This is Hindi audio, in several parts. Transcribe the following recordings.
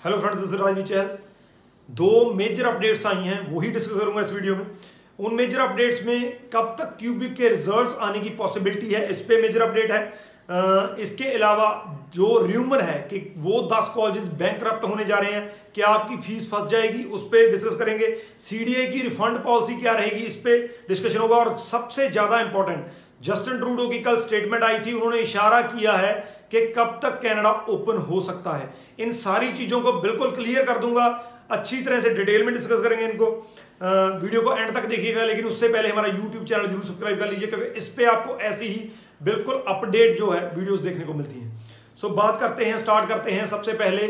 Hello friends this Rajvi Chahal दो मेजर अपडेट्स आई हैं वही डिस्कस करूँगा इस वीडियो में। उन मेजर अपडेट्स में कब तक क्यूबिक के रिजल्ट्स आने की पॉसिबिलिटी है, इस पे मेजर अपडेट है। इसके अलावा जो र्यूमर है कि वो 10 कॉलेजेस बैंक होने जा रहे हैं, क्या आपकी फ़ीस फंस जाएगी, उस पर डिस्कस करेंगे। सीडीए की रिफंड पॉलिसी क्या रहेगी, इस पर डिस्कशन होगा। और सबसे ज़्यादा इंपॉर्टेंट जस्टिन ट्रूडो की कल स्टेटमेंट आई थी, उन्होंने इशारा किया है कि कब तक कनाडा ओपन हो सकता है। इन सारी चीज़ों को बिल्कुल क्लियर कर दूँगा। अच्छी तरह से डिटेल में डिस्कस करेंगे इनको। आ, वीडियो को एंड तक देखिएगा लेकिन उससे पहले हमारा यूट्यूब चैनल ज़रूर सब्सक्राइब कर लीजिए क्योंकि इस पर आपको ऐसी ही बिल्कुल अपडेट जो है वीडियोस देखने को मिलती हैं। सो बात करते हैं स्टार्ट करते हैं। सबसे पहले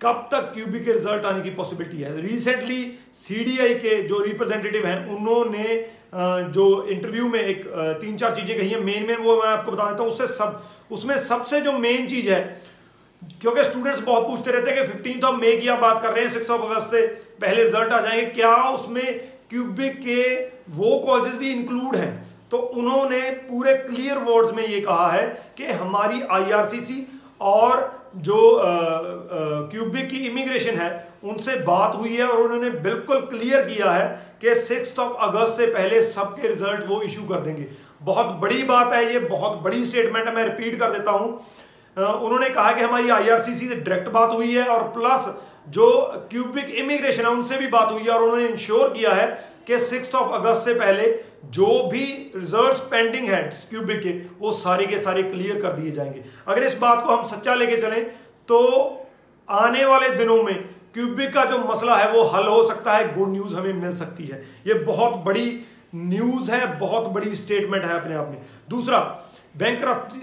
कब तक क्यूबी के रिज़ल्ट आने की पॉसिबिलिटी है? रिसेंटली सीडीआई के जो रिप्रेजेंटेटिव हैं उन्होंने जो इंटरव्यू में एक तीन चार चीज़ें कही हैं। मेन मेन वो मैं आपको बता देता हूँ उससे सब उसमें सबसे जो मेन चीज़ है, क्योंकि स्टूडेंट्स बहुत पूछते रहते हैं कि फिफ्टीन ऑफ़ मे की आप बात कर रहे हैं सिक्स ऑफ़ अगस्त से पहले रिज़ल्ट आ जाएँगे, क्या उसमें क्यूबिक के वो कॉलेजेस भी इंक्लूड हैं? तो उन्होंने पूरे क्लियर वर्ड्स में ये कहा है कि हमारी आईआरसीसी और जो क्यूबिक की इमिग्रेशन है, उनसे बात हुई है और उन्होंने बिल्कुल क्लियर किया है कि सिक्स ऑफ़ अगस्त से पहले सबके रिज़ल्ट वो इशू कर देंगे। बहुत बड़ी बात है ये, बहुत बड़ी स्टेटमेंट है, मैं रिपीट कर देता हूँ। उन्होंने कहा कि हमारी आईआरसीसी से डायरेक्ट बात हुई है और प्लस जो क्यूबिक इमिग्रेशन है, उनसे भी बात हुई है और उन्होंने इंश्योर किया है कि सिक्स ऑफ़ अगस्त से पहले जो भी रिजल्ट्स पेंडिंग है क्यूबिक के, वो सारे के सारे क्लियर कर दिए जाएँगे। अगर इस बात को हम सच्चा लेके चलें तो आने वाले दिनों में क्यूबिक का जो मसला है वो हल हो सकता है गुड न्यूज़ हमें मिल सकती है। ये बहुत बड़ी न्यूज़ है, बहुत बड़ी स्टेटमेंट है अपने आप में। दूसरा बैंक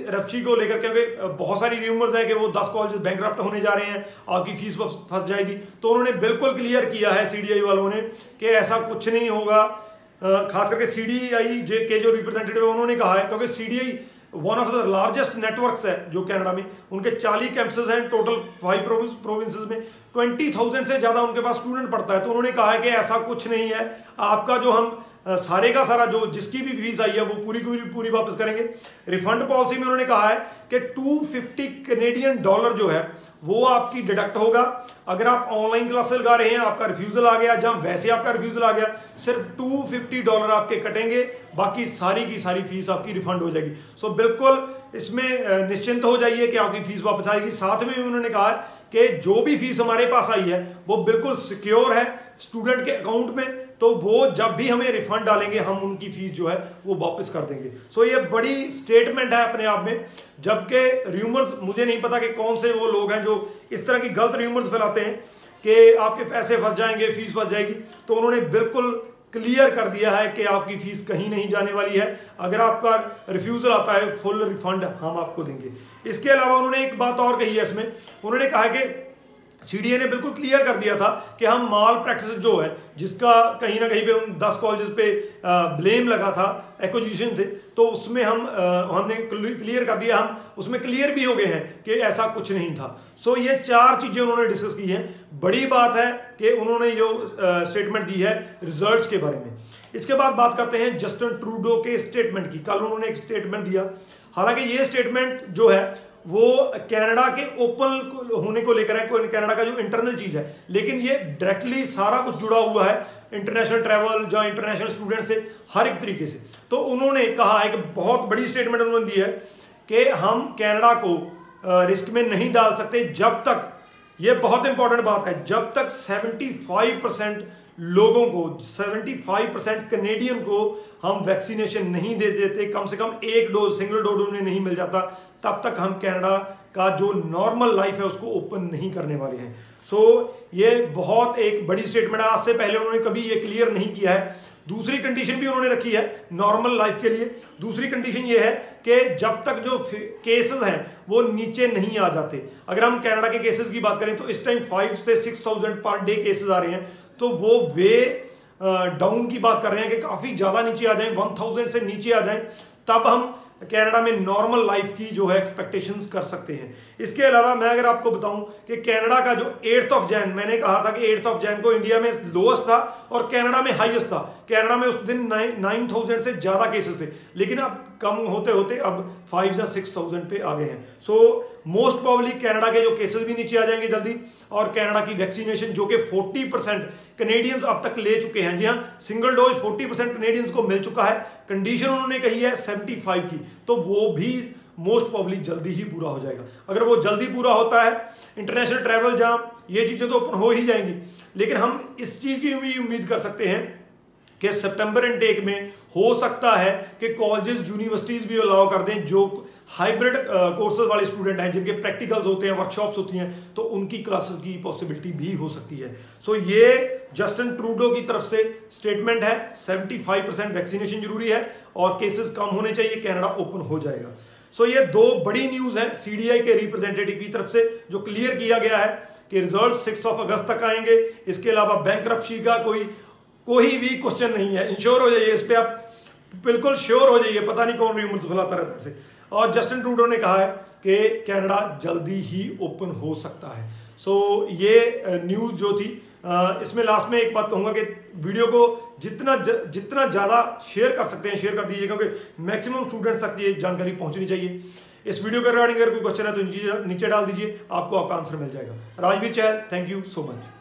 रप्ची को लेकर क्योंकि बहुत सारी र्यूमर्स है कि वो 10 कॉलेज बैंक होने जा रहे हैं, आपकी फ़ीस फंस जाएगी। तो उन्होंने बिल्कुल क्लियर किया है सीडीआई वालों ने कि ऐसा कुछ नहीं होगा। खास करके सीडीआई जे के जो रिप्रेजेंटेटिव है, उन्होंने कहा है, क्योंकि CDI one of the largest networks है जो कनाडा में। उनके चालीस कैंपसेज हैं टोटल फाइव प्रोविंसेस में। ट्वेंटी थाउज़ेंड से ज़्यादा उनके पास स्टूडेंट पढ़ता है। तो उन्होंने कहा है कि ऐसा कुछ नहीं है। आपका जो हम सारे का सारा जो जिसकी भी फ़ीस आई है, वो पूरी पूरी पूरी वापस करेंगे। रिफंड पॉलिसी में उन्होंने कहा है कि 250 कैनेडियन डॉलर जो है, वो आपकी डिडक्ट होगा। अगर आप ऑनलाइन क्लासेस लगा रहे हैं, आपका रिफ्यूजल आ गया, जहाँ वैसे आपका रिफ्यूजल आ गया, सिर्फ़ 250 डॉलर आपके कटेंगे, बाकी सारी की सारी फ़ीस आपकी रिफंड हो जाएगी। सो बिल्कुल इसमें निश्चिंत हो जाइए कि आपकी फ़ीस वापस आएगी। साथ में उन्होंने कहा कि जो भी फ़ीस हमारे पास आई है, वो बिल्कुल सिक्योर है। स्टूडेंट के अकाउंट में तो वो जब भी हमें रिफंड डालेंगे, हम उनकी फ़ीस जो है, वो वापस कर देंगे। सो ये बड़ी स्टेटमेंट है अपने आप में। जबकि र्यूमर्स मुझे नहीं पता कि कौन से वो लोग हैं जो इस तरह की गलत र्यूमर्स फैलाते हैं कि आपके पैसे फंस जाएँगे फ़ीस फंस जाएगी। तो उन्होंने बिल्कुल क्लियर कर दिया है कि आपकी फ़ीस कहीं नहीं जाने वाली है। अगर आपका रिफ्यूजल आता है फुल रिफंड हम आपको देंगे। इसके अलावा उन्होंने एक बात और कही है इसमें। उन्होंने कहा कि सीडीए ने बिल्कुल क्लियर कर दिया था कि हम माल प्रैक्टिस जो है, जिसका कहीं ना कहीं पे उन दस कॉलेज पे ब्लेम लगा था एक्विजिशन से तो उसमें हम हमने क्लियर कर दिया, हम उसमें क्लियर भी हो गए हैं कि ऐसा कुछ नहीं था। सो ये चार चीज़ें उन्होंने डिस्कस की हैं। बड़ी बात है कि उन्होंने जो स्टेटमेंट दी है रिज़ल्ट के बारे में। इसके बाद बात करते हैं जस्टिन ट्रूडो के स्टेटमेंट की। कल उन्होंने एक स्टेटमेंट दिया। हालाँकि ये स्टेटमेंट जो है वो कनाडा के ओपन होने को लेकर है, कोई कनाडा का जो इंटरनल चीज़ है। लेकिन ये डायरेक्टली सारा कुछ जुड़ा हुआ है इंटरनेशनल ट्रैवल या इंटरनेशनल स्टूडेंट से, हर एक तरीके से। तो उन्होंने कहा एक बहुत बड़ी स्टेटमेंट उन्होंने दी है कि हम कनाडा को रिस्क में नहीं डाल सकते जब तक, ये बहुत इंपॉर्टेंट बात है, जब तक 75 परसेंट लोगों को 75 परसेंट कनेडियन को हम वैक्सीनेशन नहीं दे देते, कम से कम एक डोज सिंगल डोज उन्हें नहीं मिल जाता। तब तक हम कनाडा का जो नॉर्मल लाइफ है उसको ओपन नहीं करने वाले हैं। सो so, ये बहुत एक बड़ी स्टेटमेंट है। आज से पहले उन्होंने कभी ये क्लियर नहीं किया है। दूसरी कंडीशन भी उन्होंने रखी है नॉर्मल लाइफ के लिए। दूसरी कंडीशन ये है कि जब तक जो केसेस हैं वो नीचे नहीं आ जाते। अगर हम कनाडा के केसेस की बात करें तो इस टाइम फाइव से six thousand per day cases आ रहे हैं। तो वो वे डाउन की बात कर रहे हैं कि काफ़ी ज़्यादा नीचे आ जाए वन थाउज़ेंड से नीचे आ जाए। तब हम कनाडा में नॉर्मल लाइफ की जो है एक्सपेक्टेशंस कर सकते हैं। इसके अलावा मैं अगर आपको बताऊँ कि कनाडा का जो एट्थ ऑफ़ जैन मैंने कहा था कि एट्थ ऑफ़ जैन को इंडिया में लोएस्ट था और कनाडा में हाईएस्ट था। कनाडा में उस दिन नाइन थाउज़ेंड से ज़्यादा केसेस थे। लेकिन अब कम होते होते अब फाइव या सिक्स थाउज़ेंड पे आ गए हैं। सो मोस्ट प्रॉब्ली कनाडा के जो केसेस भी नीचे आ जाएँगे जल्दी और कनाडा की वैक्सीनेशन जो कि 40 परसेंट कनेडियंस अब तक ले चुके हैं। जी हाँ सिंगल डोज 40 परसेंट कनेडियंस को मिल चुका है। कंडीशन उन्होंने कही है 75 की तो वो भी मोस्ट पॉबली जल्दी ही पूरा हो जाएगा। अगर वो जल्दी पूरा होता है इंटरनेशनल ट्रैवल जाम ये चीज़ें तो ओपन हो ही जाएँगी। लेकिन हम इस चीज़ की भी उम्मीद कर सकते हैं कि सितंबर इनटेक में हो सकता है कि कॉलेजेस यूनिवर्सिटीज भी अलाउ कर दें, जो हाइब्रिड कोर्सेज वाले स्टूडेंट हैं जिनके प्रैक्टिकल्स होते हैं वर्कशॉप्स होती हैं तो उनकी क्लासेस की पॉसिबिलिटी भी हो सकती है। सो so, ये जस्टिन ट्रूडो की तरफ़ से स्टेटमेंट है 75 परसेंट वैक्सीनेशन ज़रूरी है और केसेस कम होने चाहिए कनाडा ओपन हो जाएगा। सो so, ये दो बड़ी न्यूज़ है सीडीआई के रिप्रेजेंटेटिव की तरफ़ से जो क्लियर किया गया है कि रिज़ल्ट सिक्स ऑफ़ अगस्त तक आएँगे। इसके अलावा बैंक का कोई कोई भी क्वेश्चन नहीं है। इंश्योर हो जाइए इस पर आप बिल्कुल श्योर हो जाइए पता नहीं कौन रूमर्स फैलाता रहता है ऐसे। और जस्टिन ट्रूडो ने कहा है कि कनाडा जल्दी ही ओपन हो सकता है। सो so, ये न्यूज़ जो थी इसमें लास्ट में एक बात कहूँगा कि वीडियो को जितना ज, जितना ज़्यादा शेयर कर सकते हैं शेयर कर दीजिए क्योंकि मैक्सिमम स्टूडेंट्स तक ये जानकारी पहुंचनी चाहिए। इस वीडियो के रिगार्डिंग अगर कोई क्वेश्चन है तो नीचे डाल दीजिए आपको आपका आंसर मिल जाएगा। Rajveer Chahal thank you so much